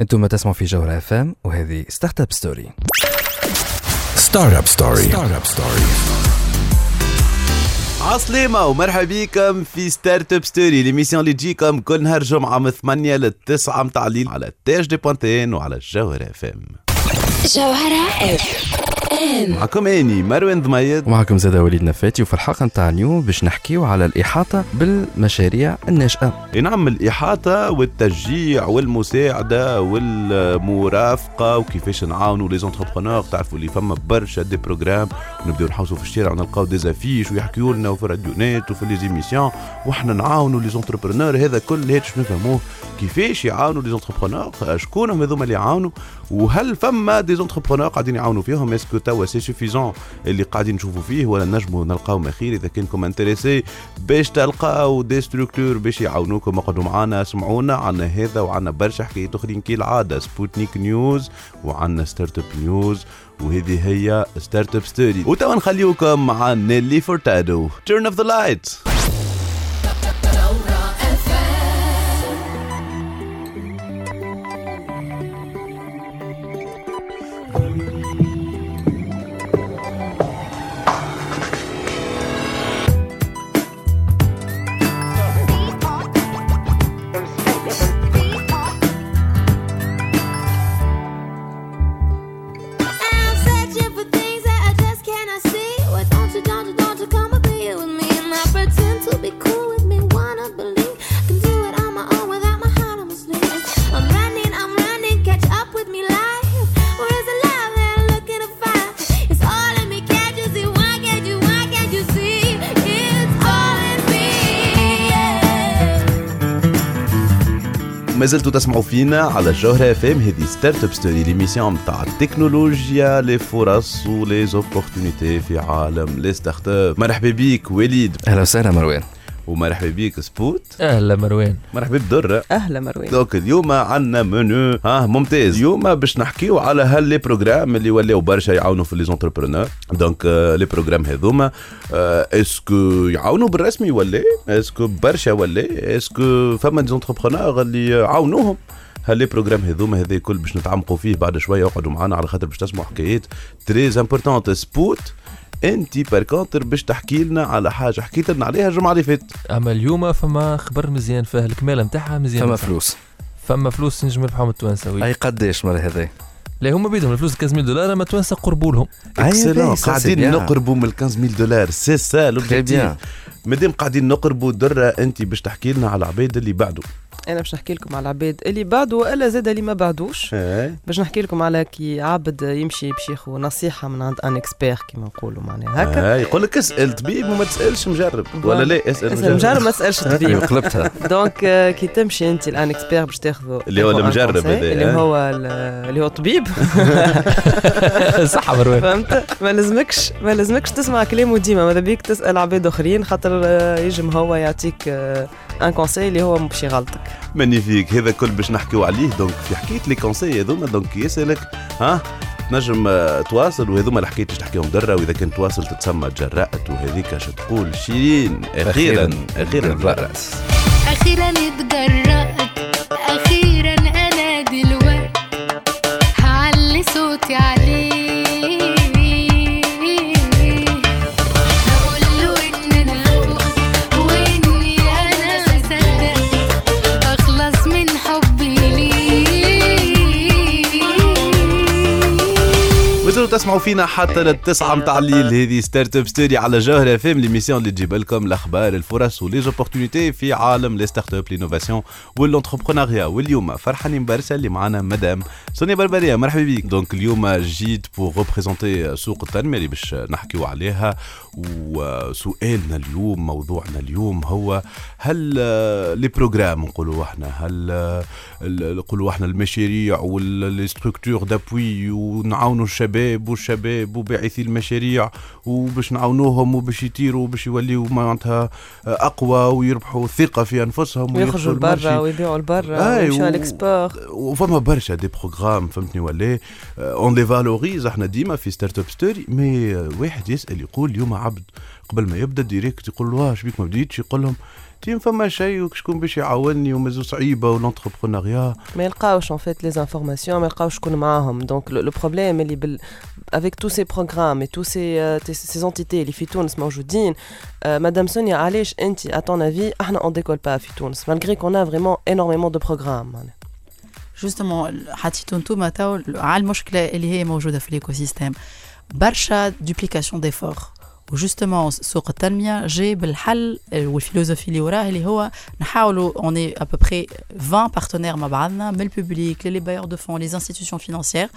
أنتم تسمعوا في جوهرة اف ام وهذه ستارت اب ستوري ستارت اب ستوري Startup Story عسلامة ومرحبا بكم في Startup Story l'émission اللي تجيكم كل نهار جمعة من 8 ل 9 متاع الليل على تاج دي بوانتين وعلى الجوهرة FM جوهرة F معكم إني. مروان ضميد ومعكم زاد وليد نفاتي وفي الحلقة نتاع اليوم باش نحكيو على الإحاطة بالمشاريع الناشئة إي نعم الإحاطة والتشجيع والمساعدة والمرافقة وكيفاش نعاونوا les entrepreneurs تعرفوا اللي فما برشا des programmes ونبداو نحوسوا في الشارع ونلقاو des affiches ويحكيوا لنا وفي الراديونات وفي les émissions وحنا نعاونوا les entrepreneurs هذا كل هيك نفهموه. كيفاش يعاونوا les entrepreneurs شكون هم هذوما اللي يعاونوا؟ وهل فما des entrepreneurs قاعدين يعاونوا فيهم؟ est-ce que توا c'est suffisant اللي قاعدين نشوفوا فيه ولا نجموا نلقاو ما خير إذا كنكم intéressés باش تلقاو des structures باش يعاونوكم. اقعدوا معنا اسمعونا عنا هذا وعنا برشا حكايات أخرين. كالعاده Sputnik News وعنا Startup News. وهذه هي Startup Story. وتوا نخليوكم مع نيلي فورتادو. Turn Off the Light I'm ما زلتوا تسمعوا فينا على الجوهرة FM هذه Startup Story l'émission نتاع التكنولوجيا les فرص و les opportunités في عالم les startups مرحبا بيك وليد. أهلا وسهلا مروان. ومرحبا بيك سبوت. أهلا مروان. مرحبا بدرة. أهلا مروان. donc اليوم عندنا منو؟ ها ممتاز. اليوم باش نحكيو على هال les programmes اللي ولاو برشا يعاونوا في les entrepreneurs donc آه، les programmes هذوما آه، est-ce que يعاونوا بالرسمي ولا؟ est-ce que برشا ولا؟ est-ce que فما des entrepreneurs اللي يعاونوهم هل les programmes هذوما هذا الكل باش نتعمقوا فيه بعد شوية. اقعدوا معنا على خاطر باش تسمعوا حكايات très importantes surtout انت par contre باش تحكي لنا على حاجة حكيت لنا عليها الجمعة اللي فاتت. أما اليوم فما خبر مزيان فيه الكمالة نتاعها مزيان. فما. فلوس. فما فلوس نجم يربحهم التوانسة أي قداش مرة هذا لا هما بيدهم الفلوس 15000 دولار أما التوانسة قربوا لهم. excellent قاعدين نقربوا من ال 15000 دولار. c'est ça l'objectif bien مادام قاعدين نقربوا درة انت باش تحكي لنا على العباد اللي بعدوا. أنا باش نحكي لكم على العباد اللي بعدوا والا زاد اللي ما بعدوش. باش نحكي لكم على كي عبد يمشي باش ياخذ نصيحة من عند un expert كيما نقولوا معناها هكا. هكا يقول لك اسأل طبيب وما تسألش مجرب. ولا لا؟ اسأل اسأل مجرب. ما تسألش طبيب. قلبتها donc آه، كي تمشي أنت ل un expert باش تاخذ اللي هو المجرب هذا، اللي ها؟ هو ال- اللي هو طبيب صح مروان. فهمت؟ ما لازمكش ما لازمكش تسمع كلامه ديما. ماذا بيك تسأل عباد آخرين خاطر آه، يجم هو يعطيك un conseil اللي هو باش يغلطك magnifique هذا كل باش نحكيو عليه donc في حكايه les conseils هذوما donc يسالك ها تنجم تواصل وهذوما الحكايات اللي تحكيهم درة واذا كنت تواصل تتسمى جرأت وهذيك شو تقول شيرين أخيرا أخيرا بالرأس أخيرا تسمعوا فينا حتى للتسعة متاع الليل. هذه Startup Story على جوهرة فيم l'émission اللي تجيب لكم الأخبار الفرص و les opportunités في عالم les startups l'innovation وال entrepreneuriat واليوم فرحانين برشا اللي معنا مدام سونيا بربرية. مرحبا بك. donc اليوم جيت pour représenter سوق التنمية اللي باش نحكيو عليها. وسؤالنا اليوم موضوعنا اليوم هو هل les programmes نقولوا إحنا هل نقولوا إحنا المشاريع و les structures d'appui ونعاونوا الشباب والشباب وباعثي المشاريع وباش نعاونوهم وباش يطيروا وباش يوليوا معناتها أقوى ويربحوا ثقة في أنفسهم ويخرجوا لبرا. ويبيعوا لبرا ويمشوا على ال export. وفما برشا des programmes فهمتني ولا؟ on les valorise إحنا ديما في Startup Story mais واحد يسأل يقول اليوم عبد قبل ما يبدأ direct يقول له واش بيك ما بديتش؟ يقول لهم تيم فما شيء شكون باش يعاونني ومازو صعيبه وال entrepreneuriat ما يلقاوش en fait les informations ما يلقاوش شكون معاهم donc le problème اللي بال avec tous ces programmes et tous ces euh, ces entités اللي في تونس موجودين مدام سونيا علاش انت à ton avis إحنا on décolle pas في تونس malgré qu'on a vraiment énormément de programmes justement حطيتوا انتوما تو على المشكلة اللي هي موجوده في ال écosystème برشا duplication d'efforts و justement سوق التنميه جاي بالحل وال philosophie اللي وراه اللي هو نحاولوا unir à peu près 20 partenaires مع بعضنا من ال public les bailleurs de fonds les institutions financières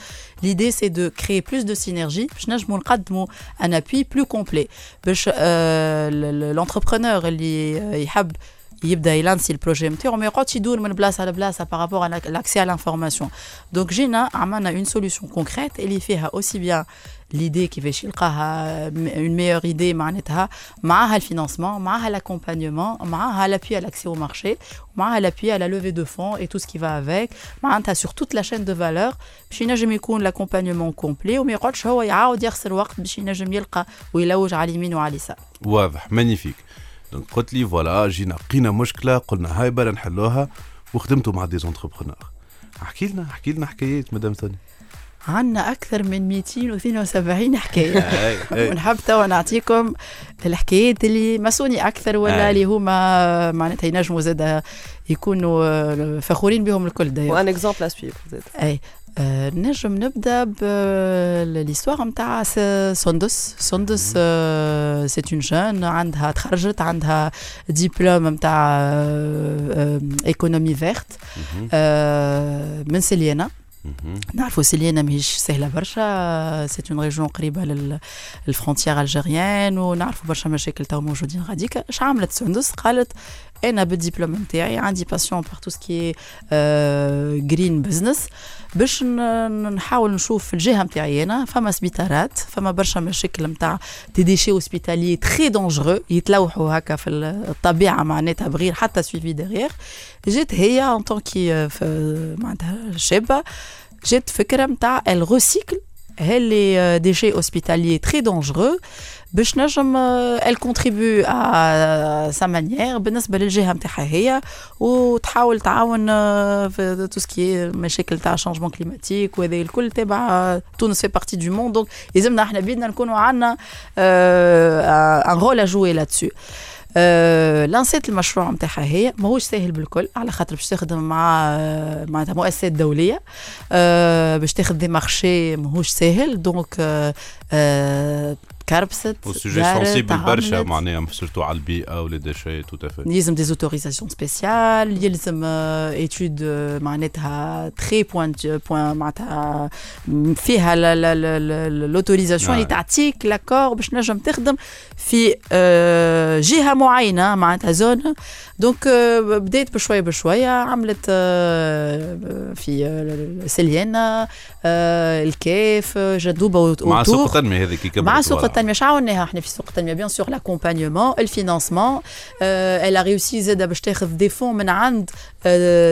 l'idée c'est de créer plus de synergie باش نجموا نقدموا un appui plus complet باش l'entrepreneur اللي يحب يبدا ي lancer ال projet نتاعو ما يقعدش يدور من بلاصه لبلاصه par rapport على l'accès على l'information donc جينا عملنا une solution concrète اللي فيها aussi bien l'idée كيفاش يلقاها une meilleure idée معناتها معاها ال financement معاها l'accompagnement معاها l'appui على l'accès au marché معاها l'appui على levée de fonds et tout ce qui va avec معناتها sur toute la chaîne de valeur باش ينجم يكون l'accompagnement complet وما يقعدش هو يعاود يخسر وقت باش ينجم يلقى ويلوج على اليمين وعلى اليسار واضح magnifique donc قلت لي voilà جينا لقينا مشكله قلنا هاي بلا نحلوها وخدمتوا مع des entrepreneurs احكي لنا احكي لنا حكايات مدام ثاني عندنا أكثر من 272 حكاية. ونحب توا نعطيكم الحكايات اللي مسوني أكثر ولا اللي هما معناتها ينجموا زاد يكونوا فخورين بهم الكل دايما و un exemple à suivre أي آه، نجم نبدأ بال l'histoire نتاع سندس. سندس c'est une jeune عندها تخرجت عندها ديبلوم نتاع économie verte من سليانة. نعرفوا سليانه ماهيش سهلة برشا. c'est une région قريبة لل frontière algérienne ونعرفوا برشا مشاكل تو موجودين غاديك. اش عملت سندس؟ قالت أنا بالدبلوم نتاعي عندي passion par tout ce qui green business باش نحاول نشوف في الجهة نتاعي أنا. فما سبيطارات فما برشا مشاكل نتاع des déchets hospitaliers très dangereux يتلوحوا هكا في الطبيعة معناتها بغير حتى suivi de rigueur جيت هي en tant que معناتها شابة جات فكرة نتاع ال recycle ه les déchets hospitaliers très dangereux باش نجم elle contribue à sa manière بالنسبة للجهة نتاعها هي وتحاول تعاون في tout ce qui مشاكل تاع changement climatique وهذا الكل تابع تونس في partie du monde donc لازمنا إحنا بيدنا نكونوا عندنا un rôle à jouer là-dessus lancer ت المشروع نتاعها هي ماهوش ساهل بالكل على خاطر باش تخدم مع معناتها مؤسسات دولية باش تاخذ des marchés ماهوش ساهل. donc كربست و sujet sensible برشا معناها surtout على البيئه ولا دي شيء tout à fait يلزم دي autorisations spéciales يلزم étude معناتها très point point معناتها فيها l'autorisation اللي تعطيك l'accord باش نجم تخدم في جهه معينه معناتها zone donc بديت بشويه بشويه عملت في سليانه الكاف جندوبة مع سوق التنمية هذيك مع سوق التنمية. شو عاوناها إحنا في سوق التنمية؟ bien sûr l'accompagnement ال financement elle a réussi زاد باش تاخذ des fonds من عند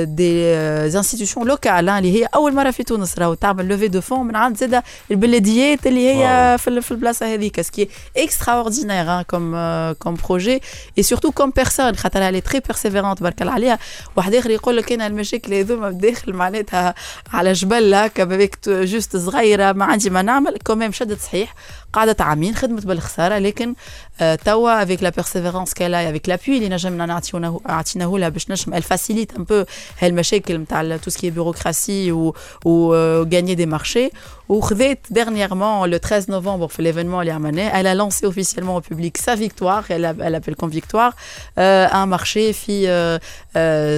des institutions locales اللي هي أول مرة في تونس راهو تعمل levée de fonds من عند زاد البلديات اللي هي في, في البلاصة هذيك ce qui est extraordinaire comme comme projet et surtout comme personne خاطر elle est très persévérante تبارك الله عليها. واحد آخر يقول لك أنا المشاكل هذوما داخل معناتها على جبل هكا بيك juste صغيرة ما عندي ما نعمل. quand même شدت صحيح. قعدت عامين خدمت بالخسارة لكن توا avec la persévérance qu'elle a avec l'appui اللي نجمنا نعطيونه عطيناه لها باش نجم elle facilite un peu هالمشاكل نتاع tout ce qui est bureaucratie و و gagné des marchés وخذيت dernièrement le 13 novembre في l'événement اللي عملناه elle a lancé officiellement au public sa victoire elle, elle appelle comme victoire euh, في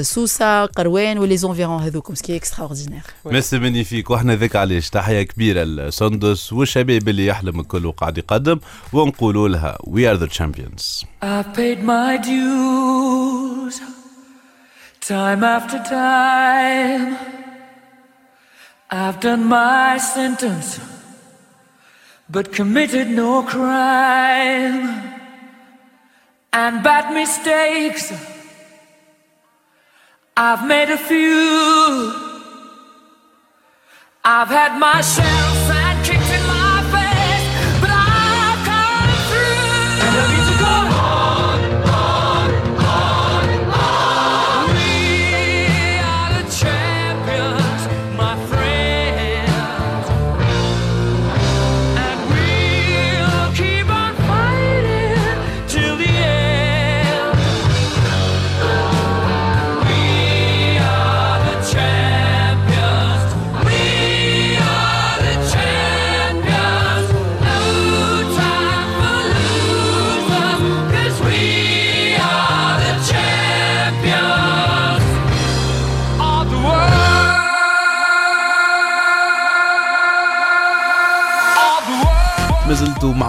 سوسة قروان و les environs هذوكم ce qui est extraordinaire merci magnifique وإحنا ذاك علاش تحية كبيرة لسندس والشباب اللي يحلم الكل وقاعد يقدم ونقولوا لها وي ار ذا champions I've paid my dues time after time. I've done my sentence, but committed no crime. And bad mistakes, I've made a few. I've had my share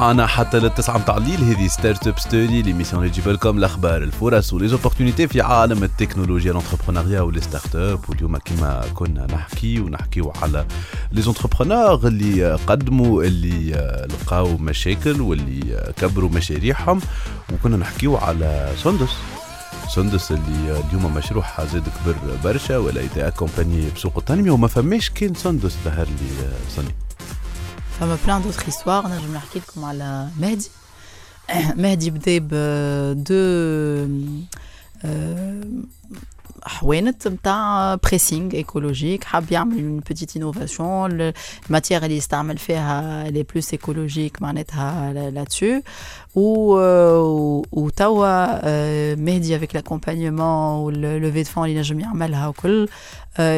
معنا حتى للتسعة متاع الليل. هذه Startup Story l'émission اللي تجيب لكم الأخبار الفرص و les opportunités في عالم التكنولوجيا ال entrepreneuriat و les startups واليوم كما كنا نحكي ونحكيو على les entrepreneurs اللي قدموا اللي لقاو مشاكل واللي كبروا مشاريعهم. وكنا نحكيو على سندس سندس اللي اليوم مشروعها زاد كبر برشا ولا يت accompagner بسوق التنمية. وما فماش كان سندس ظهر لي صني فما plein d'autres histoires نجم نحكي لكم على مهدي مهدي بدا ب deux حوانت نتاع pressing écologique حاب يعمل une petite innovation ال matière اللي يستعمل فيها les plus écologiques معناتها là-dessus و وتوا مهدي avec l'accompagnement و ال levée de fonds اللي نجم يعملها وكل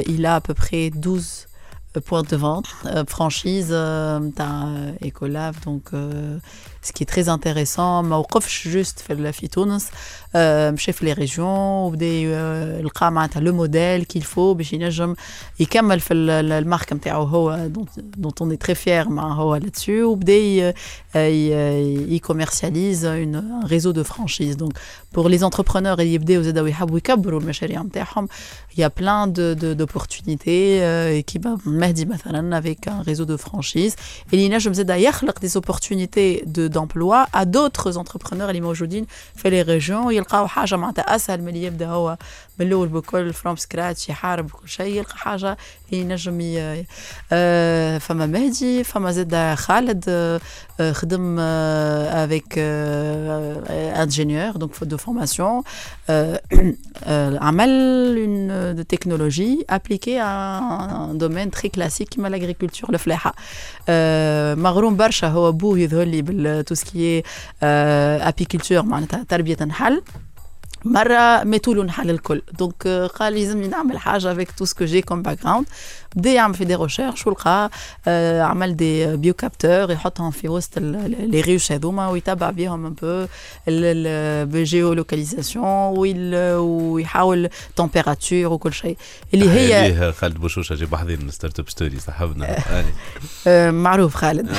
il a à peu près 12 point de vente, euh, franchise euh, euh, Ecolab, donc euh, ce qui est très intéressant. ما وقفش juste في في تونس مشى في les régions وبدا لقى معناتها le modèle qu'il faut باش ينجم يكمل في الماركه نتاعو هو dont on est très fiers مع هو là-dessus وبدا ي commercialise un réseau de franchises donc pour les entrepreneurs اللي يبداو زادو يحبوا يكبروا المشاريع نتاعهم il y a plein d'opportunités euh, كيما مهدي مثلا avec un réseau de franchise اللي ينجم زاد يخلق des opportunités de d'emploi à d'autres entrepreneurs اللي موجودين في les régions يلقاو حاجة معناتها اسهل من اللي يبدا هو من الأول بكل from scratch يحارب بكل شيء يلقى حاجة ينجم آه فما مهدي فما زاد خالد آه خدم آه avec ingénieur donc de formation عمل une technologie appliquée un domaine très classique كيما l'agriculture الفلاحه مغروم برشا هو بوه يظهر لي بال tout ce qui apiculture معناتها تربيه نحل مره ماتوا له نحل الكل donc قال لازمني نعمل حاجة avec tout ce que j'ai comme background بدا يعمل في des recherches ولقى عمل des biocapteurs يحطهم في وسط les ruches هذوما ويتبع بيهم un peu ال géolocalisation ويحاول température وكل شيء. اللي هي خالد بوشوشه جاب حاضرين Startup Story صاحبنا معروف خالد.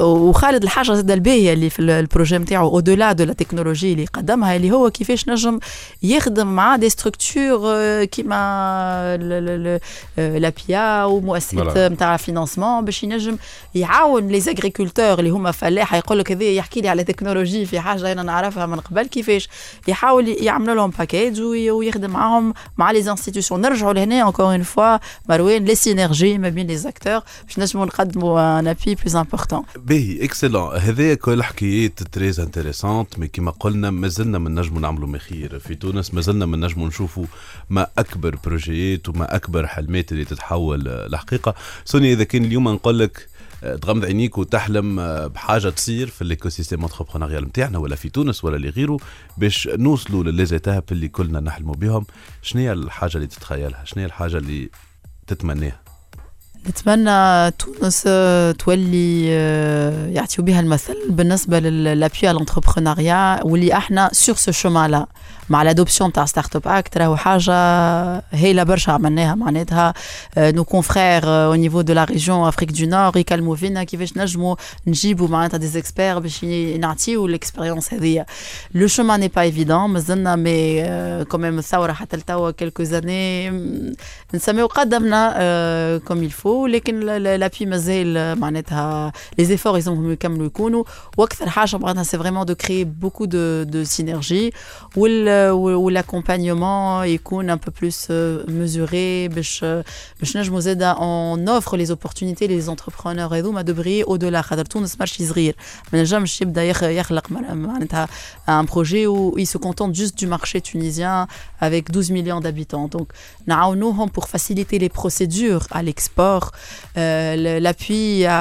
وخالد الحاجة زاد الباهية اللي في ال projet نتاعو au-delà de la technologie اللي قدمها اللي هو كيفاش نجم يخدم مع des structures كيما l'APIA ومؤسسات نتاع financement باش ينجم يعاون les agriculteurs اللي هما فلاحه يقول لك هذا يحكي لي على تكنولوجي في حاجة أنا نعرفها من قبل كيفاش يحاول يعمل لهم package ويخدم معاهم مع les institutions نرجعوا لهنا encore une fois مروان les synergies ما بين les acteurs باش نجموا نقدموا un appui plus important باهي excellent هذايا كل حكايات très intéressantes mais كيما قلنا مازلنا من نجموا نعملوا مخير في تونس مازلنا من نجموا نشوفوا ما اكبر بروجيات وما اكبر حلمات اللي تتحول لحقيقة. سوني إذا كان اليوم نقول لك تغمض عينيك وتحلم بحاجة تصير في ال écosystème entrepreneurial نتاعنا ولا في تونس ولا لغيره باش نوصلوا ل les étapes اللي كلنا نحلموا بهم. شنو هي الحاجة اللي تتخيلها؟ شنو هي الحاجة اللي تتمناها نتمنى تونس تولي يعطيو بها المثل بالنسبة ل l'appui l'entrepreneuriat واللي إحنا sur ce chemin-là مع l'adoption تاع Startup Act راهو حاجة هايلة برشا عملناها. معناتها nos confrères au niveau de la région Afrique du Nord يكلموا فينا كيفاش نجموا نجيبوا معناتها دي زيكسبير باش نعطيو ال expérience هذيا. le chemin n'est pas évident مازلنا mais quand même الثوره حتى لتوا quelques années. نسميو قدمنا كوم يلفو لكن لابي مازال معناتها لي زيفور يلزمهم يكملوا يكونوا واكثر حاجه معناتها سي فريمون دو كري بوكو دو دو سينرجي وال où l'accompagnement يكون un peu plus mesuré باش باش نجموا زادا on offre les opportunités les entrepreneurs هذوما دو بري او دولا خاطر تونس مارشي صغير ما نجمش يبدا يخلق معناتها un projet où il se contente juste du marché tunisien avec 12 millions d'habitants donc نعاونوهم pour faciliter les procédures à l'export euh, l'appui à,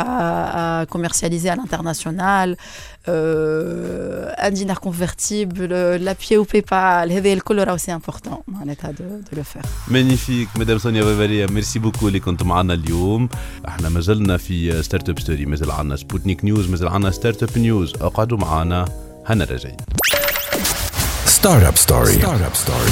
à commercialiser à l'international euh, un dinar convertible, l'appui au PayPal, هذا الكل راهو سي امبورتون معناتها دو دو لو فير مانيفيك مدام سونيا بافاريا merci beaucoup اللي كنت معنا اليوم إحنا مازلنا في Start-up Story مازال عندنا Sputnik News مازال عندنا Start-up News اقعدوا معنا هنا راجعين Start-up Story Start-up Story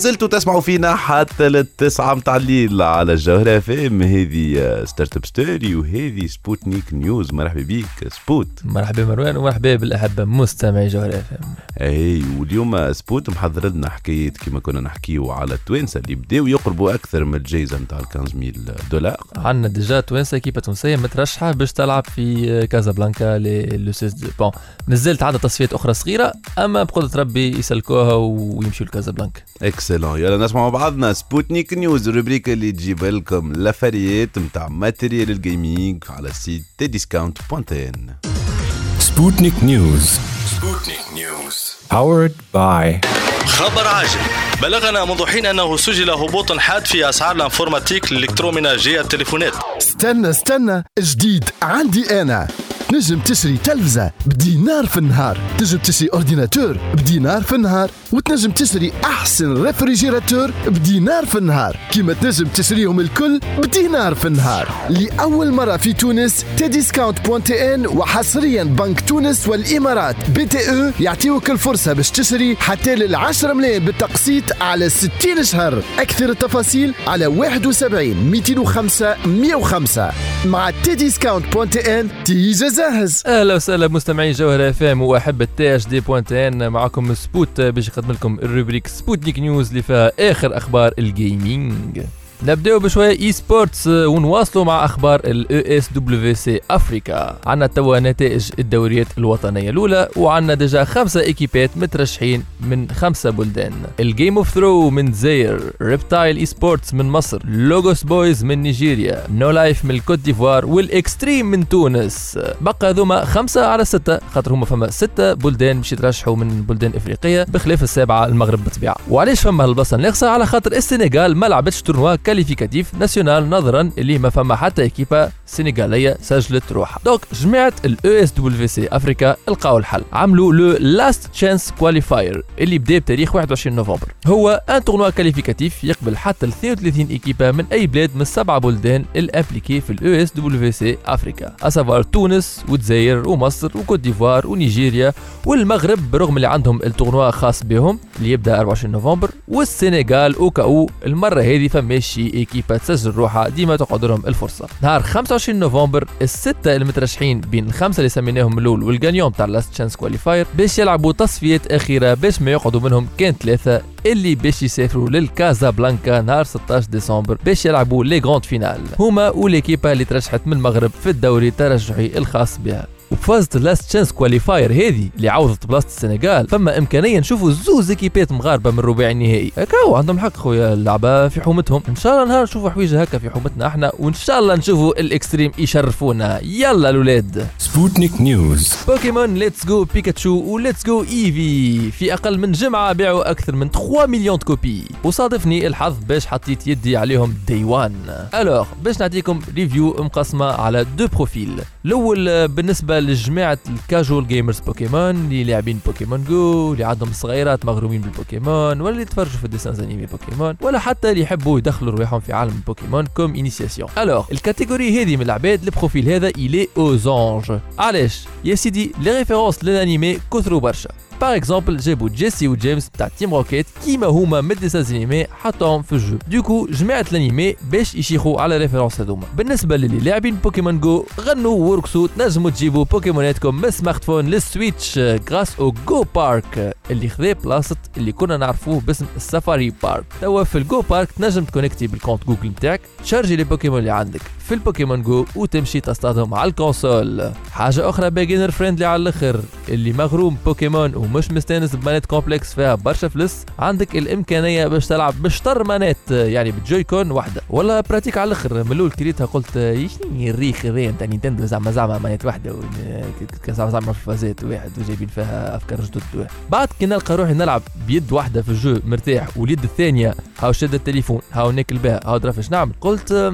مازلتوا تسمعوا فينا حتى للتسعة متاع الليل على الجوهرة FM هذه Start-up Story وهذه Sputnik News مرحبا بيك سبوت مرحبا مروان ومرحبا بالأحبة مستمعي جوهرة FM أي واليوم سبوت محضر لنا حكايات كما كنا نحكيو على التوانسة اللي بداو يقربوا أكثر من الجائزة نتاع ال 15000 دولار. عندنا déjà توانسة كيبه تونسيه مترشحة باش تلعب في كازابلانكا le 16 bon. مازالت عندها تصفيات أخرى صغيرة أما بقدرة ربي يسلكوها ويمشوا لكازابلانكا. excellent يلا نسمع مع بعضنا. Sputnik News الروبريكا اللي تجيب لكم لافاريات نتاع matériel ال gaming على site Tdiscount point TN Sputnik News. Sputnik News. Powered by خبر عاجل. بلغنا منذ حين أنه سجل هبوط حاد في أسعار ال informatique ال électroménager التليفونات. استنى استنى. جديد. عندي أنا. تنجم تشري تلفزة بدينار في النهار. تنجم تشري ordinateur بدينار في النهار. وتنجم تشتري أحسن réfrigérateur بدينار في النهار. كيما تنجم تشريهم الكل بدينار في النهار. لأول مرة في تونس Tdiscount point TN وحصريا بنك تونس والإمارات. BTE يعطيوك الفرصة باش تشتري حتى لل 10 ملايين بالتقسيط على 60 شهر. أكثر التفاصيل على 71 205 105 مع Tdiscount point TN تيجا جاهز. أهلا وسهلا بمستمعي جوهر FM وأحبة THD point TN معكم سبوت باش يقدم لكم ال rubrique Sputnik News اللي فيها آخر أخبار ال gaming نبداو بشوية esports ونواصلوا مع أخبار ال OSWC Africa عندنا توا نتائج الدوريات الوطنية الأولى وعندنا déjà خمسة ايكيبات مترشحين من خمسة بلدان. ال Game of Throw من الجزائر Reptile Esports من مصر Logos Boys من نيجيريا No Life من ال Côte d'Ivoire وال Xtreme من تونس. بقى هذوما خمسة على ستة خاطر هما فما ستة بلدان باش يترشحوا من بلدان إفريقية بخلاف السابعة المغرب بالطبيعة. وعلاش فما هالبلاصه الناقصه على خاطر السنغال ما لعبتش tournoi qualificatif national نظرا اللي ما فما حتى ايكيبا سنغاليه سجلت روحها donc جماعة ال OSWC Africa لقاو الحل عملوا le last chance qualifier اللي بدا بتاريخ 21 نوفمبر هو un tournoi qualificatif يقبل حتى 32 ايكيبا من اي بلاد من السبعه بلدان ال impliqués في ال OSWC Africa à savoir تونس والجزائر ومصر وكوت ديفوار ونيجيريا والمغرب برغم اللي عندهم ال tournoi خاص بهم اللي يبدا 24 نوفمبر والسنغال au cas où المره هذه فماش شي ايكيبا تسجل روحها ديما تقعد لهم الفرصة. نهار 25 نوفمبر الستة المترشحين بين الخمسه اللي سميناهم الأول وال gagnants تاع last chance qualifier باش يلعبوا تصفيات أخيرة باش ما يقعدوا منهم كان ثلاثة اللي باش يسافروا للكازابلانكا نهار 16 ديسمبر باش يلعبوا les grandes finales. هما وليكيبا اللي ترشحت من المغرب في الدوري الترشحي الخاص بها. وفازت last chance qualifier هذه اللي عوضت بلاصة السنغال. فما إمكانية نشوفوا زوز ايكيبات مغاربة من الرباعي النهائي. هكاو عندهم حق خويا اللعبة في حومتهم. إن شاء الله نهار نشوفوا حويجة هكا في حومتنا إحنا وإن شاء الله نشوفوا ال Xtreme يشرفونا. يلا الاولاد Sputnik News. Pokémon Let's Go Pikachu و Let's Go Eevee. في أقل من جمعة باعوا أكثر من 3 مليون copies. وصادفني الحظ باش حطيت يدي عليهم day one alors باش نعطيكم review مقسمة على deux profils الأول آه، بالنسبة لجماعة ال casual gamers Pokémon اللي لاعبين Pokémon Go اللي عندهم صغيرات مغرومين بالبوكيمون ولا اللي يتفرجوا في ال dessins animés Pokémon ولا حتى اللي يحبوا يدخلوا رواحهم في عالم البوكيمون comme initiation alors ال catégorie هذه من العباد ال profil هذا il est aux anges علاش؟ يا سيدي les références لل anime كثروا برشا. par exemple جابوا جيسي وجيمس بتاع Team Rocket كيما هما من انيمي حطوهم في ال jeu du coup جماعة الانيمي باش يشيخوا على références هذوما بالنسبة للي لاعبين Pokémon Go غنوا وارقصوا تنجموا تجيبوا بوكيموناتكم من smartphone لل Switch grâce au Go Park اللي خذا بلاصه اللي كنا نعرفوه باسم ال Safari Park توا في ال Go Park تنجم تكونكتي بال compte Google نتاعك تشارجي les Pokémon اللي عندك في ال Pokémon Go وتمشي تصطادهم على ال console حاجة أخرى beginner friendly على الآخر اللي مغروم بوكيمون ومش مستانس بمانات complexes فيها برشا فلس عندك الإمكانية باش تلعب بشطر مانات يعني ب joy-con واحدة. ولا pratique على الآخر من الأول كريتها قلت يشني الريخ هذا نتاع نينتندو؟ زعما زعما مانات واحدة زعما زعما فازات واحد وجايبين فيها أفكار جدد. بعد كي نلقى روحي نلعب بيد واحدة في الجو مرتاح واليد الثانية هاو شد التليفون هاو ناكل بها هاو درا نعمل قلت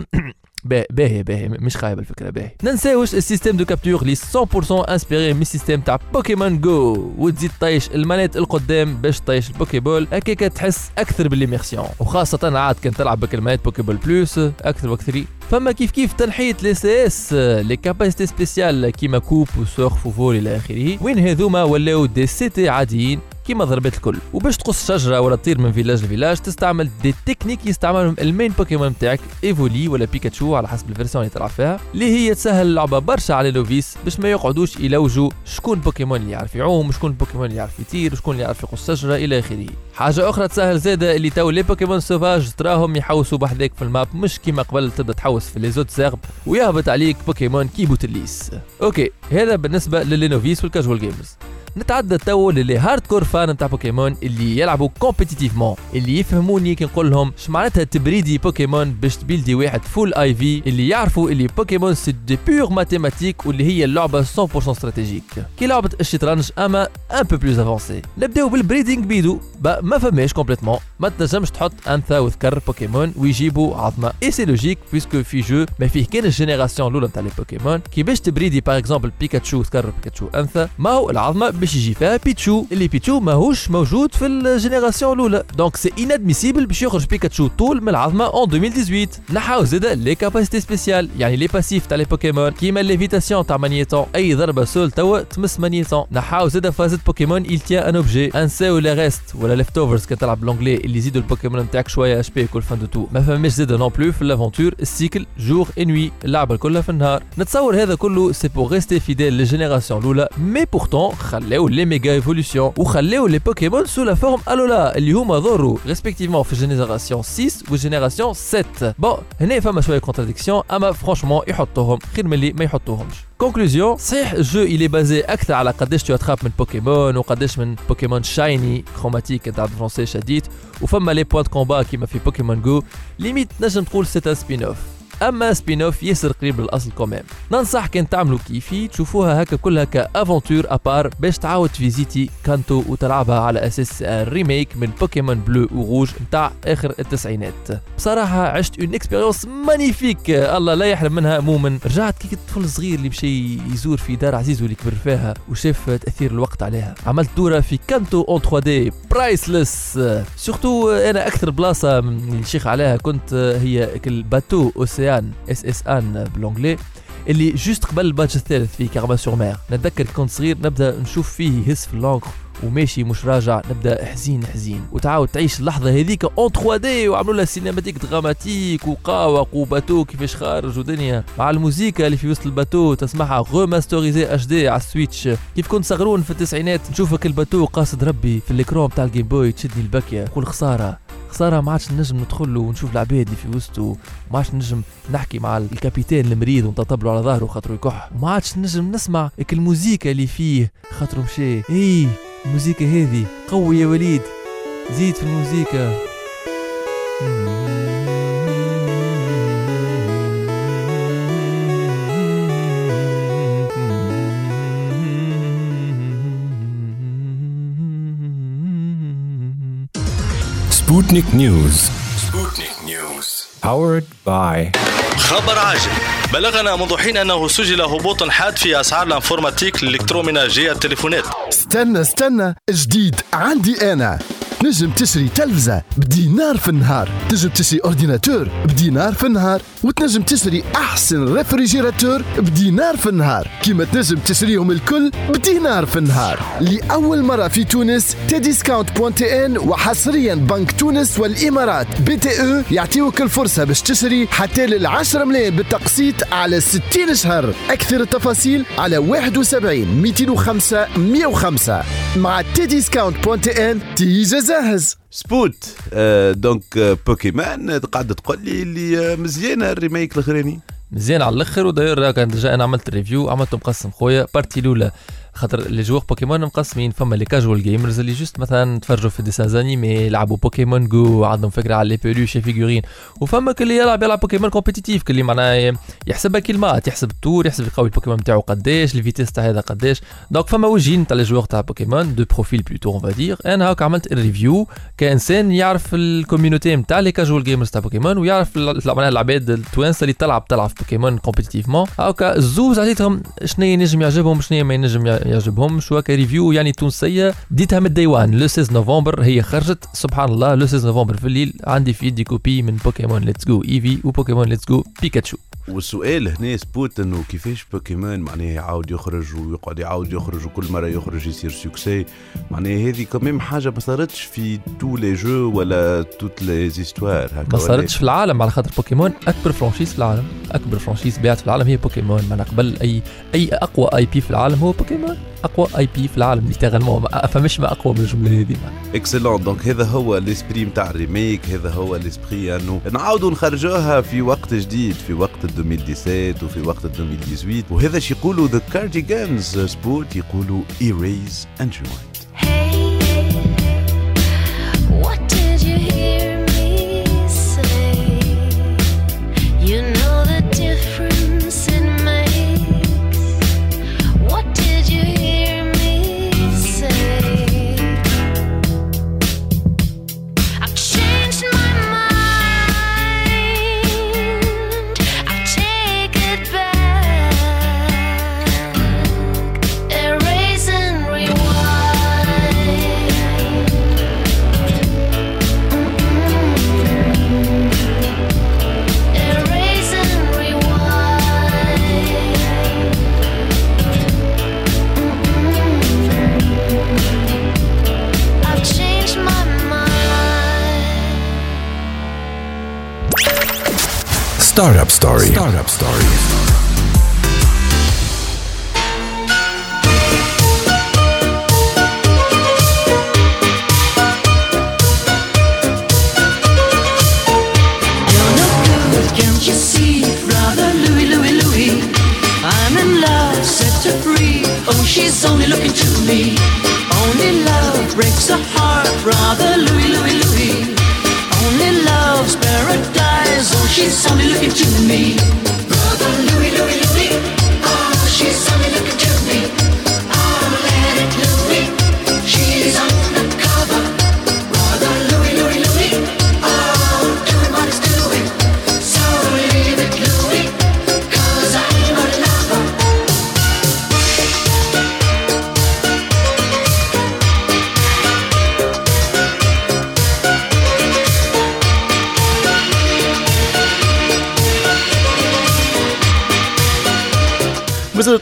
باهي باهي مش خايب الفكرة باهي. ننساوش ال système de capture لي 100% inspiré من ال système تاع بوكيمون جو وتزيد طيش المانات القدام باش طيش ال Poké Ball. هكاك تحس أكثر بال immersion. وخاصة عاد كان تلعب بك المانات Poké Ball Plus أكثر وأكثر. فما كيف كيف تنحية les CS les capacités spéciales كيما coupe و surf و vol إلى اخره وين هذوما ولاو des CT عاديين. كيما ضربات الكل. وباش تقص شجرة ولا تطير من فيلاج لفيلاج تستعمل des techniques يستعملهم ال main بوكيمون تاعك إيفولي ولا بيكاتشو على حسب ال version اللي تلعب فيها اللي هي تسهل اللعبة برشا على les novices باش ما يقعدوش يلوجوا شكون بوكيمون اللي يعرف يعوم شكون البوكيمون اللي يعرف يطير شكون اللي يعرف يقص شجرة إلى آخره. حاجة أخرى تسهل زاده اللي تو les بوكيمون sauvages تراهم يحوسوا بحذاك في ال map مش كيما قبل تبدأ تحوس في les hautes herbes ويهبط عليك بوكيمون كي بوتليس أوكي هذا بالنسبة ل les novices وال casual gamers نتعدى تو ل les hardcore fans نتاع بوكيمون اللي يلعبوا compétitivement اللي يفهموني كي نقول لهم معناتها تـ breedi بوكيمون باش تـ buildi واحد full IV اللي يعرفوا اللي بوكيمون c'est des pures mathématiques واللي هي اللعبة 100% stratégique كي لعبه الشطرنج أما un peu plus avancée نبداو بال breeding بيدو با ما فماش complètement ما تنجمش تحط أنثى وذكر بوكيمون ويجيبوا عظمة. et c'est logique puisque في jeu ما فيه كان ال génération الأولى نتاع les بوكيمون كي باش تـ breedi par exemple بيكاتشو ذكر بيكاتشو أنثى ما هو العظمة باش يجي فيها بيتشو اللي بيتشو ماهوش موجود في ال génération الأولى. donc c'est inadmissible باش يخرج بيكاتشو طول من العظمة اون 2018 نحاو زاده لي كاباسيتي سبيسيال يعني لي باسيف تاع لي بوكيمون. كيما ليفيتاسيون تاع مانيتون أي ضربة سول توا تمس مانيتون نحاو زاده فازت بوكيمون il ان اوبجي انساو لي ريست ولا ليفت اوفرز كي تلعب بالانجلي اللي يزيدوا البوكيمون نتاعك شوية اش بي كل فان دو تو ما فماش زاده نون بلو في لافونتور السيكل جور اي نوي اللعبه كلها في النهار نتصور هذا كله سي بور ريستي فيديل للجينيراسيون الاولى مي بورتون خلاو لي ميجا ايفولوسيون وخلاو لي بوكيمون سو لا فورم الولا اللي هما ظهروا ريسبكتيفمون في جينيراسيون 6 وجينيراسيون 7 بون هنا فما شوية كونتراديكسيون اما فرانشمون يحطوهم خير من اللي ما يحطوهمش كونكلوزيون صحيح الجو اللي بازي أكثر على قداش تو اتراب من بوكيمون وقداش من بوكيمون شايني كروماتيك نتاع الفرونسي شديد وفما لي بوان كومبا كيما في بوكيمون جو ليميت نجم تقول سيت سبين اوف أما سبين اوف ياسر قريب للأصل كومام ننصح كان تعملوا كيفي تشوفوها هكا كلها كأفونتور ابار باش تعاود فيزيتي كانتو وتلعبها على أساس ريميك من بوكيمون بلو وروج نتاع آخر التسعينات. بصراحة عشت اون اكسبيريونس مانيفيك الله لا يحرم منها مؤمن. رجعت كي طفل صغير اللي مشي يزور في دار عزيزو اللي كبر فيها وشاف تأثير الوقت عليها. عملت دورة في كانتو اون 3 دي برايسلس سورتو أنا أكثر بلاصة اللي شيخ عليها كنت هي الباتو اوسيان اس اس ان بالانجلي اللي جوست قبل الباتش الثالث في كارما سور مير نتذكر كنت صغير نبدا نشوف فيه يهز في اللونغ وماشي مش راجع نبدا حزين حزين وتعاود تعيش اللحظه هذيك اون 3 دي وعملوا لها سينماتيك دراماتيك وقاوق وباتو كيفاش خارج ودنيا مع الموسيقى اللي في وسط الباتو تسمعها غوماستوريزي اتش دي على السويتش كيف كنت صغرون في التسعينات نشوفك ال bateau قاصد ربي في ال écran تاع ال Game Boy تشدني البكيه نقول خساره خسارة ما عادش نجم ندخل له ونشوف العباد اللي في وسطه. ما عادش نجم نحكي مع ال capitaine المريض ونطبلوا على ظهره خاطر يكح. وما عادش نجم نسمع الموسيقى اللي فيه خاطر مشى إيه الموسيقى هذه قوي يا وليد. زيد في الموسيقى. Sputnik News. Sputnik News. Powered by خبر عاجل. بلغنا منذ حين أنه سجل هبوط حاد في أسعار ال informatique ال électroménager التليفونات. استنى استنى. جديد. عندي أنا. نجم تشري تلفزة بدينار في النهار. تنجم تشري ordinateur بدينار في النهار. وتنجم تشري أحسن réfrigérateur بدينار في النهار. كيما تنجم تشريهم الكل بدينار في النهار. لأول مرة في تونس Tdiscount point tn وحصريا بنك تونس والإمارات. BTE يعطيوك الفرصة باش تشتري حتى لل 10 ملايين بالتقسيط على 60 شهر. أكثر التفاصيل على 71 205 105 مع تديسكاونت بوان تي ان تيجا جاهز. سبوت. آه دونك آه بوكيمان قاعد تقول لي اللي آه مزيانه الريميك الأخراني. مزيان على الأخر وداير كان ديجا أنا عملت ريفيو عملته مقسم خويا. بارتي الأولى. خاطر لي جوغ بوكيمون مقسمين فما لي كاجوال جيمرز اللي جوست مثلا تفرجوا في ديسان انيمي يلعبوا بوكيمون جو عندهم فكرة على لي بيلوش فيغورين وفما كل يلعب يلعب بوكيمون كومبيتيتيف كل معناها يحسبها كلمات يحسب التور يحسب يقوي البوكيمون نتاعو قداش الفيتيس تاع هذا قداش. دونك فما وجهين تاع لي جوغ تاع بوكيمون دو بروفيل بلوتو اون فادير أنا هاك عملت الريفيو كإنسان يعرف الكوميونيتي نتاع لي كاجوال جيمرز تاع بوكيمون ويعرف معناها العباد التوانسة اللي تلعب تلعب بوكيمون كومبيتيتيفمون هاكا الزوز عطيتهم شنو ينجم يعجبهم شنو ما ينجم يعجبهم شو هكا ريفيو يعني تونسية. ديتها من الدي وان لو 16 نوفمبر هي خرجت. سبحان الله لو 16 نوفمبر في الليل عندي في يدي كوبي من بوكيمون ليتس جو ايفي وبوكيمون ليتس جو بيكاتشو والسؤال هنا surtout إنه كيفاش بوكيمون معناها يعاود يخرج ويقعد يعاود يخرج وكل مرة يخرج يصير succès معناها هذه كمان حاجة ما صارتش في tous les jeux ولا toutes les histoires هكا ما صارتش في العالم على خاطر بوكيمون أكبر franchise في العالم. أكبر franchise بيعت في العالم هي بوكيمون ما قبل اي أي أقوى IP في العالم هو بوكيمون أقوى IP في العالم littéralement ما فماش ما أقوى من الجملة هذه. excellent donc هذا هو ال esprit نتاع ال remake هذا هو ال esprit انه نعاودوا نخرجوها في وقت جديد في وقت 2017 وفي وقت ال 2018 وهذا شي يقولوا The Cardigans سبوت يقولوا erase and rewind What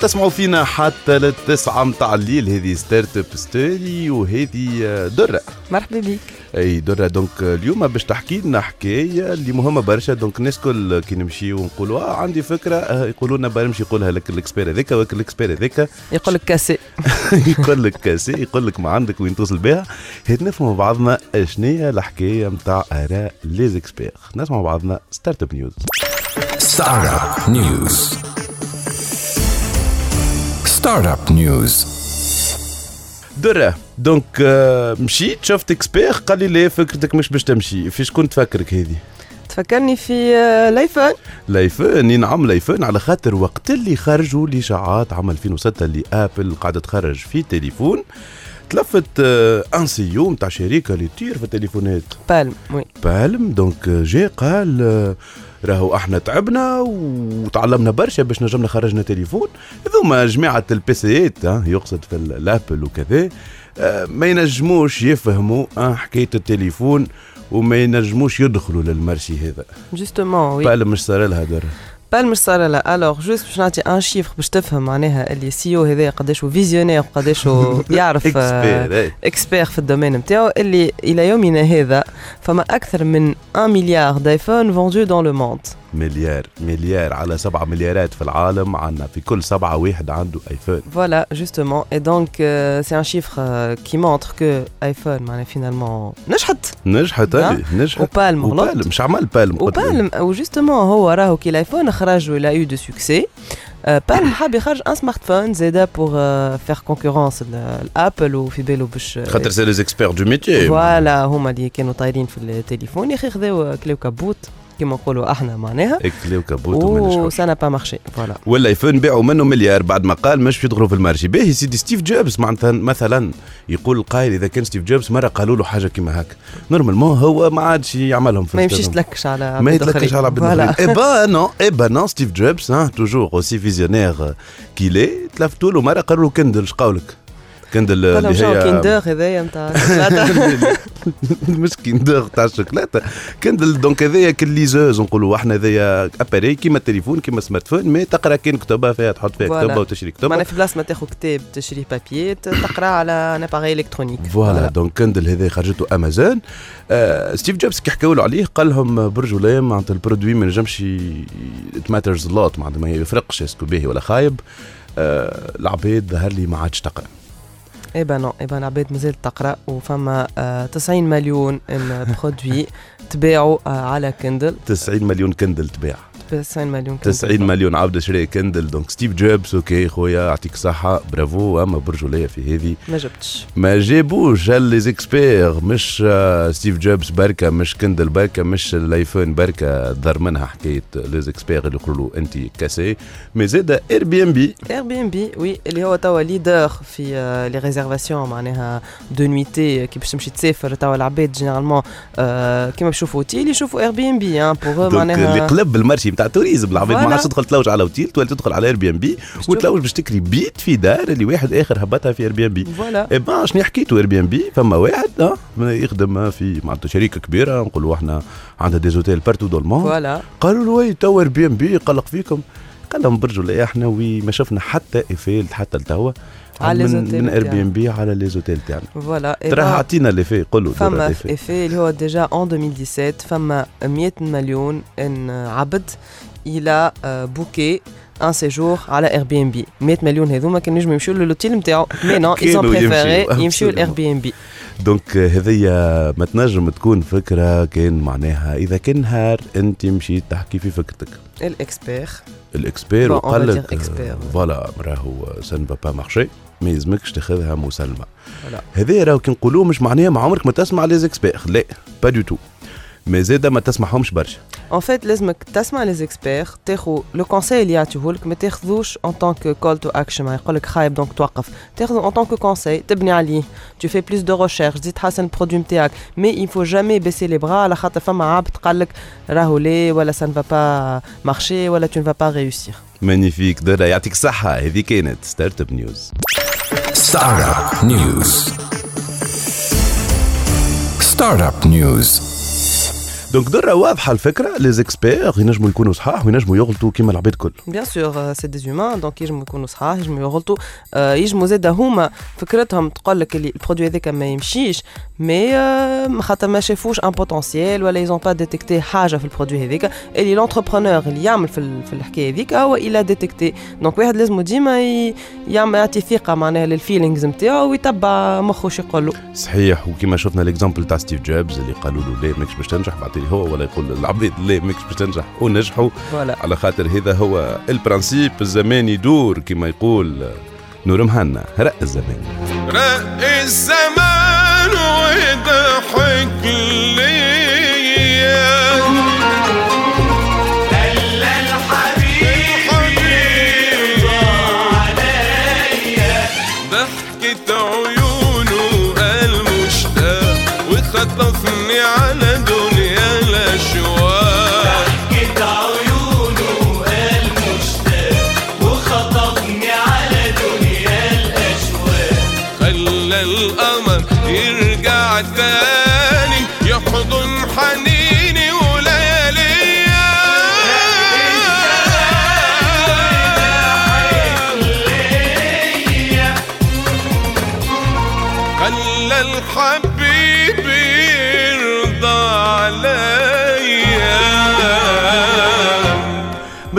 تسمعوا فينا حتى للتسعة متاع الليل. هذه Startup Story وهذه درة. مرحبا بك. أي درة. donc اليوم باش تحكي لنا حكاية اللي مهمة برشا. donc الناس كل كي نمشيو ونقولوا آه عندي فكرة. آه، يقولوا لنا برمشي يقولها لك ال expert هذاك وك ال expert هذاك يقول لك cassé. يقول لك cassé يقول لك ما عندك وين توصل بها. هيك نفهموا بعضنا هي الحكاية متاع آراء les experts نسمعوا بعضنا Startup News. Startup News. Startup News. درة donc مشيت شفت expert قال لي لا فكرتك مش باش تمشي فيش كنت تفكرك هذه تفكرني في ال iPhone اي نعم ال iPhone على خاطر وقت اللي خرجوا الاشاعات عام 2006 اللي Apple قاعدة تخرج في تليفون تلفت آه، un CEO نتاع شركه اللي تطير في التليفونات. Palm oui. Palm donc آه، جا قال آه، راهو أحنا تعبنا وتعلمنا برشا باش نجمنا خرجنا تليفون. هذوما جماعة البيسيات آه، يقصد في ال Apple وكذا ما ينجموش يفهموا حكاية التليفون وما ينجموش يدخلوا لل marché هذا. justement oui Palm مش صار لها در Palm مش صار لا alors juste باش نعطي un chiffre باش تفهم معناها ال CEO هذا قداش هو visionnaire وقداش هو يعرف expert إيه. expert في ال domaine نتاعو. اللي إلى يومنا هذا فما أكثر من 1 مليار d'iPhone vendus dans le monde مليار مليار على سبعة مليارات في العالم عندنا في كل سبعة واحد عنده iPhone Voilà, justement. Et donc, euh, c'est un chiffre euh, qui montre que iPhone, معناها finalement, نجحت. نجحت. هذه نجحت و Palm. و Palm مش عمل Palm. و Palm و justement هو راهو كي ال iPhone خرج il a eu du succès Palm حاب يخرج un smartphone زادا pour faire concurrence ال Apple وفي بالو باش خاطر c'est les experts de métier voilà هما اللي كانوا طايرين في التليفون يا أخي خذاو كلاو كابوت كيما نقولوا إحنا معناها كلاو كابوت وما نجحوش. و ça n'a pas marché voilà وال iPhone باعوا منه مليار بعد ما قال مش يدخلوا في ال marché باهي سيدي ستيف جوبز معناتها مثلا يقول القائل إذا كان ستيف جوبز مرة قالوا له حاجة كيما هكا normalement هو ما عادش يعملهم في ما يمشيش. تلكش على ما يتلكش. على عباد voilà. اخرين eh ben non eh ben non ستيف جوبز toujours aussi visionnaire كيلي تلفتوا له مرة قالوا له Kindle قولك Kindle اللي هي Kinder هذايا نتاع مش Kinder تاع الشوكولاتة. Kindle donc هذايا ك liseuse نقولوا إحنا هذايا appareil كيما التليفون كيما smartphone mais تقرا كان كتبه فيها تحط فيها voilà. كتبه وتشري كتبه معناها في بلاصة ما تاخذ كتاب تشري papier تقرا على un appareil électronique voilà donc Kindle هذا خرجته امازون ستيف جوبز كي حكاوا له عليه قال لهم برج ولا معناتها ال produit ما نجمش it matters not معناتها ما يفرقش est-ce que باهي ولا خايب. آه العباد ظهر لي ما عادش تقرأ. eh ben non eh ben العباد مازالت تقرا وفما آه 90 مليون produits تباعوا آه على Kindle 90 مليون Kindle تباع 90 مليون Kindle. 90 مليون عبد شري Kindle. donc ستيف جوبز OK خويا يعطيك صحة. برافو اما برج ولا في هذه. ما جبتش. ما جابوش لي زيكسبير مش آه، ستيف جوبز بركة مش Kindle بركة مش ال iPhone بركة. ضر منها حكاية لي زيكسبير اللي يقولوا له انت cassé. مي زاد اير بي ام بي اير بي ام بي وي اللي هو توا leader في آه، les réservations معناها de nuitées كي باش تمشي تسافر توا العباد généralement آه، كيما بيشوفوا اوتيل يشوفوا Airbnb pour donc اللي معناها قلب ال marché نتاع ال tourisme العباد ما. عادش تدخل تلوج على اوتيل تولي تدخل على Airbnb وتلوج باش تكري بيت في دار اللي واحد آخر هبطها في Airbnb voilà. eh ben شنو حكيتو Airbnb فما واحد آه، يخدم في معناتها شركة كبيرة نقولوا إحنا عندها دي زوتيل بارتو دو الموند فوالا. قالوا له وي تو اير بي ام بي قلق فيكم. قال لهم برجوا لا إحنا وي ما شفنا حتى ايفيل حتى لتوا على من من اير بي. ام بي على لي زوتيل تاعنا. فوالا. ترى با- أعطينا ليفي قولوا فما درا في اللي هو ديجا ان 2017 فما 100 مليون إن عبد إلى بوكي ان سيجور على اير بي ام بي 100 مليون هذوما كانوا ينجموا يمشيو للوتيل نتاعو مي نو ايزون بريفيري يمشيو، لاير. bnb donc هذيا ما تنجم تكون فكرة كان معناها إذا كان نهار أنت مشيت تحكي في فكرتك. ال expert. ال expert وقال dire لك. voilà راهو ça ne va pas marcher ما يلزمكش تاخذها مسلمه هذا راهو كي نقولوه مش معناها ما عمرك ما تسمع لي زيكسبير. لا pas du tout mais زاده ما تسمعهمش برشا. en fait لازمك تسمع لي زيكسبير تاخذ le conseil اللي يعطيهولك ما تاخذوش en tant que call to action ما يقول لك خايب donc توقف. تاخذه en tant que conseil تبني عليه. Tu fais plus de recherche تزيد تحسن ال produit نتاعك mais il faut jamais baisser les bras على خاطر فما عبد قال لك راهو لا ولا ne va pas marcher ولا ne vas pas réussir. magnifique درا يعطيك الصحة. هذه كانت Startup News Startup News. Startup News. donc درا واضحه الفكرة لي زيكسبير ينجموا يكونوا صحاح وينجموا يغلطوا كيما العباد الكل bien sûr c'est des humains donc يجموا يكونوا صحاح يجموا يغلطوا يجموا زاد هما فكرتهم تقول لك اللي ال produit هذاك ما يمشيش mais خاطر ما شافوش un potentiel ولا ils ont pas détecté حاجة في ال produit هذاك اللي l'entrepreneur اللي يعمل في, في الحكاية هذيك هو il a détecté donc واحد لازم ديما يعمل يعطي ثقه معناها لل feelings نتاعو ويتبع مخه شو يقول له صحيح وكما شفنا ال exemple تاع ستيف جوبز اللي قالوا له لا ماكش باش تنجح بعد هو ولا يقول العباد لا ماكش باش تنجح ونجحوا. على خاطر هذا هو ال principe الزمان يدور كما يقول نور مهنا رأى الزمان. رق الزمان وضحك ليا خلى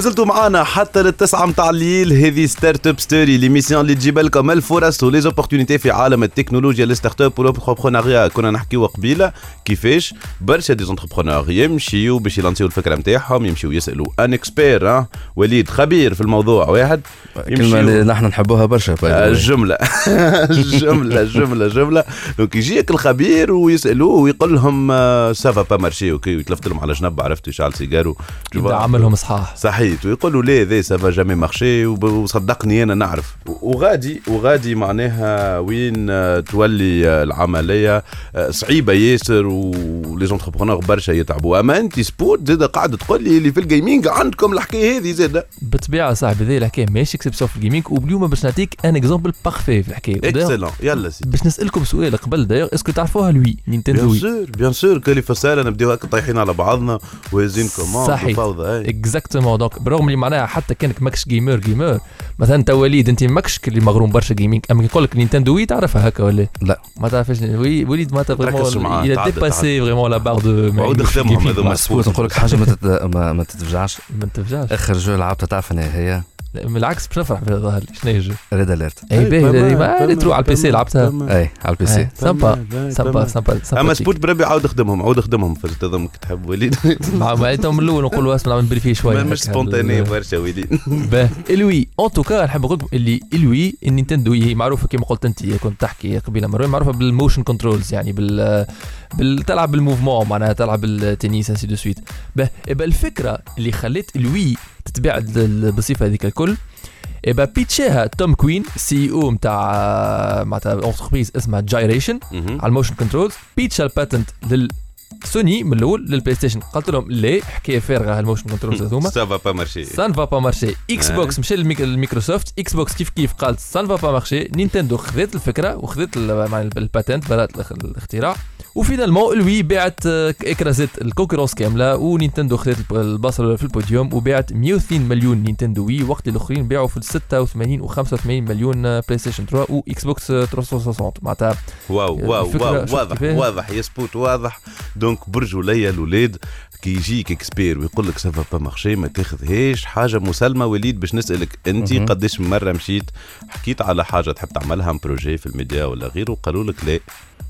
مازلتوا معانا حتى للتسعة متاع الليل. هذه Startup Story l'émission اللي تجيب لكم الفرص و les opportunités في عالم التكنولوجيا. ال startup وال entrepreneuriat كنا نحكيو قبيلة. كيفاش؟ برشا des entrepreneurs يمشيو باش يلانسيو الفكرة نتاعهم يمشيو يسألوا un expert وليد خبير في الموضوع واحد. كلمة اللي نحن نحبوها برشا. جملة جملة جملة جملة donc يجيك الخبير ويسألوه ويقول لهم ça va pas marcher ok ويتلفت لهم على جنب عرفت يشعل سيجارو. عملهم صحاح صحيت ويقولوا لا ذي ça va jamais marcher وصدقني أنا نعرف. وغادي وغادي معناها وين آه، تولي آه، العملية؟ آه، صعيبة ياسر و les entrepreneurs برشا يتعبوا. أما انت سبوت زاد قاعد تقول لي اللي في ال gaming عندكم الحكاية هذه زاد. بالطبيعة صاحبي هذه الحكاية ماشي exception في ال gaming واليوم باش نعطيك un exemple parfait في الحكاية. excellent يلا سي باش نسألكم سؤال قبل d'ailleurs est-ce que تعرفوها ال Wii Nintendo bien sûr bien sûr كالي فسالة نبداو هكا طايحين على بعضنا. وهازين commande صحيح. exactement donc برغم اللي معناها حتى كانك ماكش gamer gamer مثلا انت وليد انت ماكش اللي مغروم برشا gaming أما يقول لك Nintendo Wii تعرفها هكا ولا؟ لا. ما تعرفش Wii وليد ما تركزش معاه، vraiment تعدى- dépassé vraiment la part de عود خدمهم هذوما نقول لك حاجة ما, تت... ما, ما تتفجعش. ما تفجعش آخر جو لعبتها تعرف هي؟ بالعكس باش نفرح بها ظهر لي شنو هي الجو ريد اليرت اي باهي تمام، تروح على البي سي لعبتها. اي على البي سي إيه، سامبا تمام، سامبا. سامبا سامبا أما سبوت بربي عاود خدمهم عاود خدمهم في تظنك تحب وليد. مع ما انت من الأول نقولوا اسمع نعمل بريفي شوية مش. سبونتاني برشا وليد. باه. إلوي اون توكا نحب نقول لكم اللي إلوي النينتندو هي معروفة كما قلت أنت كنت تحكي قبيلة مره معروفة بالموشن كنترولز يعني بال بال تلعب بال mouvement معناها تلعب بالتنس ainsi de suite باه. يبقى الفكرة اللي خلت ال Wii تتباع ال- بالصفه هذيك الكل. يبقى بيتشاها توم كوين CEO نتاع معناتها entreprise اسمها جايريشن على ال motion controls. بيتشا ال patent لل سوني من الأول للبلاي ستيشن قالت لهم لا حكاية فارغة هال motion controls هذوما. سافا با marcher ça ne va pas marcher إكس. بوكس مشى للميكروسوفت. إكس بوكس كيف كيف قالت ça ne va pas marcher نينتندو خذت الفكرة وخذت ال patent برات الاخ- الاختراع. و finalement ال Wii باعت آه، اكرزت ال concurrence كاملة ونينتندو خذت الب- البصره في البوديوم وباعت 102 مليون Nintendo Wii وقت الاخرين باعوا في 86 و 85 مليون آه، بلاي ستيشن 3 واكس بوكس آه، 360 معناتها waouh waouh الفكرة waouh شفت واضح؟ واضح يا سبوت واضح donc برجوليا الاولاد كي يجيك expert ويقول لك ça va pas marcher ما تاخذهاش حاجة مسلمة وليد باش نسألك أنت. قداش مرة مشيت حكيت على حاجة تحب تعملها projet في الميديا ولا غيره وقالوا لك لا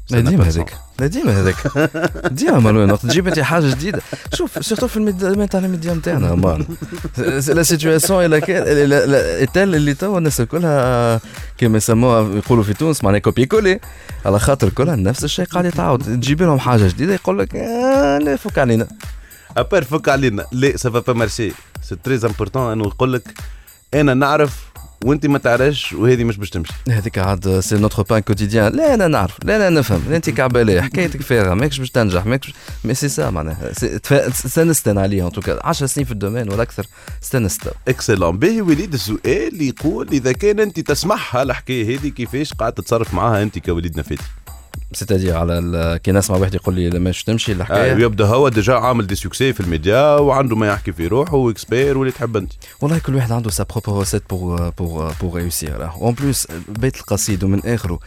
ديما هذاك لا ديما هذاك ديما مالوين تجيب انت حاجة جديده شوف surtout في الميديا تاع الميديا نتاعنا maintenant la situation elle est telle اللي توا الناس الكلها كما يسموها يقولوا في تونس معناها copier-coller على خاطر كلها نفس الشيء قاعد يتعاود تجيب لهم حاجة جديده يقول لك لا فك علينا à part فك علينا لا ça va pas marcher c'est très important انه يقول لك أنا نعرف وانت ما تعرفش وهذه مش باش تمشي. هذيك عاد c'est notre pain quotidien. لا أنا نعرف. لا أنا نفهم. لا انت كعبالي حكايتك فارغة. ماكش باش تنجح ماكش mais c'est ça معناها. أنا عليه en tout cas 10 سنين في ال domaine ولا أكثر استانست excellent باهي وليد السؤال يقول إذا كان انت تسمعها الحكاية هذه كيفاش قاعد تتصرف معاها انت كوليد نفاتي؟ c'est-à-dire على كي نسمع واحد يقول لي لما تمشي آه الحكاية. يبدأ هو déjà عامل des succès في الميديا وعنده ما يحكي في روحه و expert واللي تحب أنت. والله كل واحد عنده sa propre recette pour pour pour réussir en plus بيت القصيد ومن اخره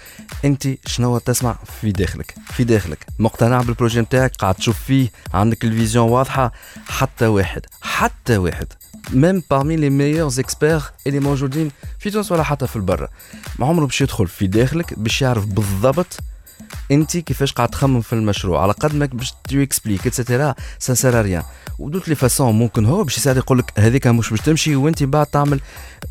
أنت شنو تسمع في داخلك؟ في داخلك. مقتنع بال projet نتاعك؟ قاعد تشوف فيه؟ عندك ال vision واضحة؟ حتى واحد حتى واحد. même parmi les meilleurs experts اللي موجودين في تونس ولا حتى في البرة ما عمره باش يدخل في داخلك باش يعرف بالضبط انت كيفاش قاعد تخمم في المشروع؟ على قد ما باش tu expliques et cetera ça sert à rien de toutes les façons ممكن هو باش يساعد يقول لك هذيك مش باش تمشي وانت بعد تعمل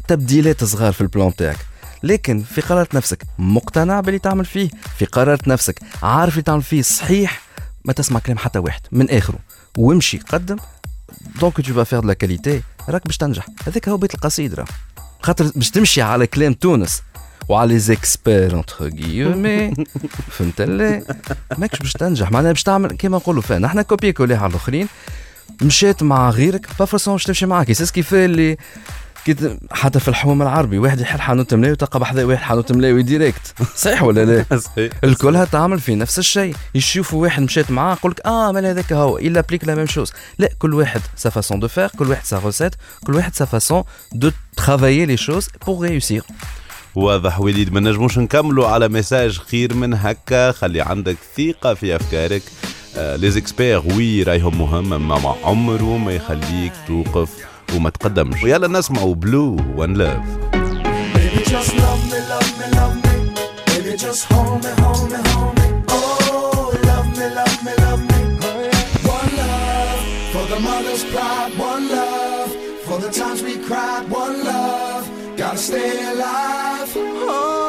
تبديلات صغار في ال plan تاعك. لكن في قرارة نفسك مقتنع باللي تعمل فيه. في قرارة نفسك عارف اللي تعمل فيه صحيح ما تسمع كلام حتى واحد من آخره. وامشي قدم. donc tu fais de la qualité راك باش تنجح. هذاك هو بيت القصيد راه. خاطر باش تمشي على كلام تونس وعلى les experts entre guillemets فهمت لا ماكش باش تنجح معناها باش تعمل كيما نقولوا فيها نحن copier coller على الاخرين مشيت مع غيرك pas forcément باش تمشي معاك c'est كيف اللي كي ت- حتى في الحوم العربي واحد يحل حانوت ملاوي وتلقى بحذا واحد حانوت ملاوي direct صحيح ولا لا؟ صحيح الكلها تعمل في نفس الشيء يشوفوا واحد مشيت معاه يقول لك آه مال هذاك هو il applique la même chose. لا كل واحد sa façon de faire كل واحد sa recette كل واحد sa façon de travailler les choses pour réussir. واضح وليد ما نجموش نكملوا على message خير من هكا خلي عندك ثقة في أفكارك آه لي زيكسبير وي رايهم مهم أما عمره ما يخليك توقف وما تقدمش ويلا نسمعوا Blue One Love just love me, love me, love me. Baby, just hold me, hold me, hold me. Stay alive. Oh,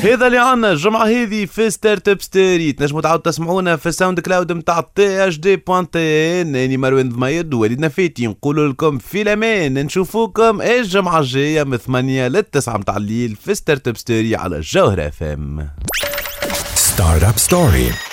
هذا اللي عنا الجمعة هذه في Start-up Story تنجموا تعاودوا تسمعونا في ال SoundCloud نتاع THD point TN اني مروان ضميد ووليد نفيتي نقولوا لكم في الأمان. نشوفوكم الجمعة الجاية من 8 لل 9 متاع الليل في Start-up Story على الجوهرة FM Startup Story.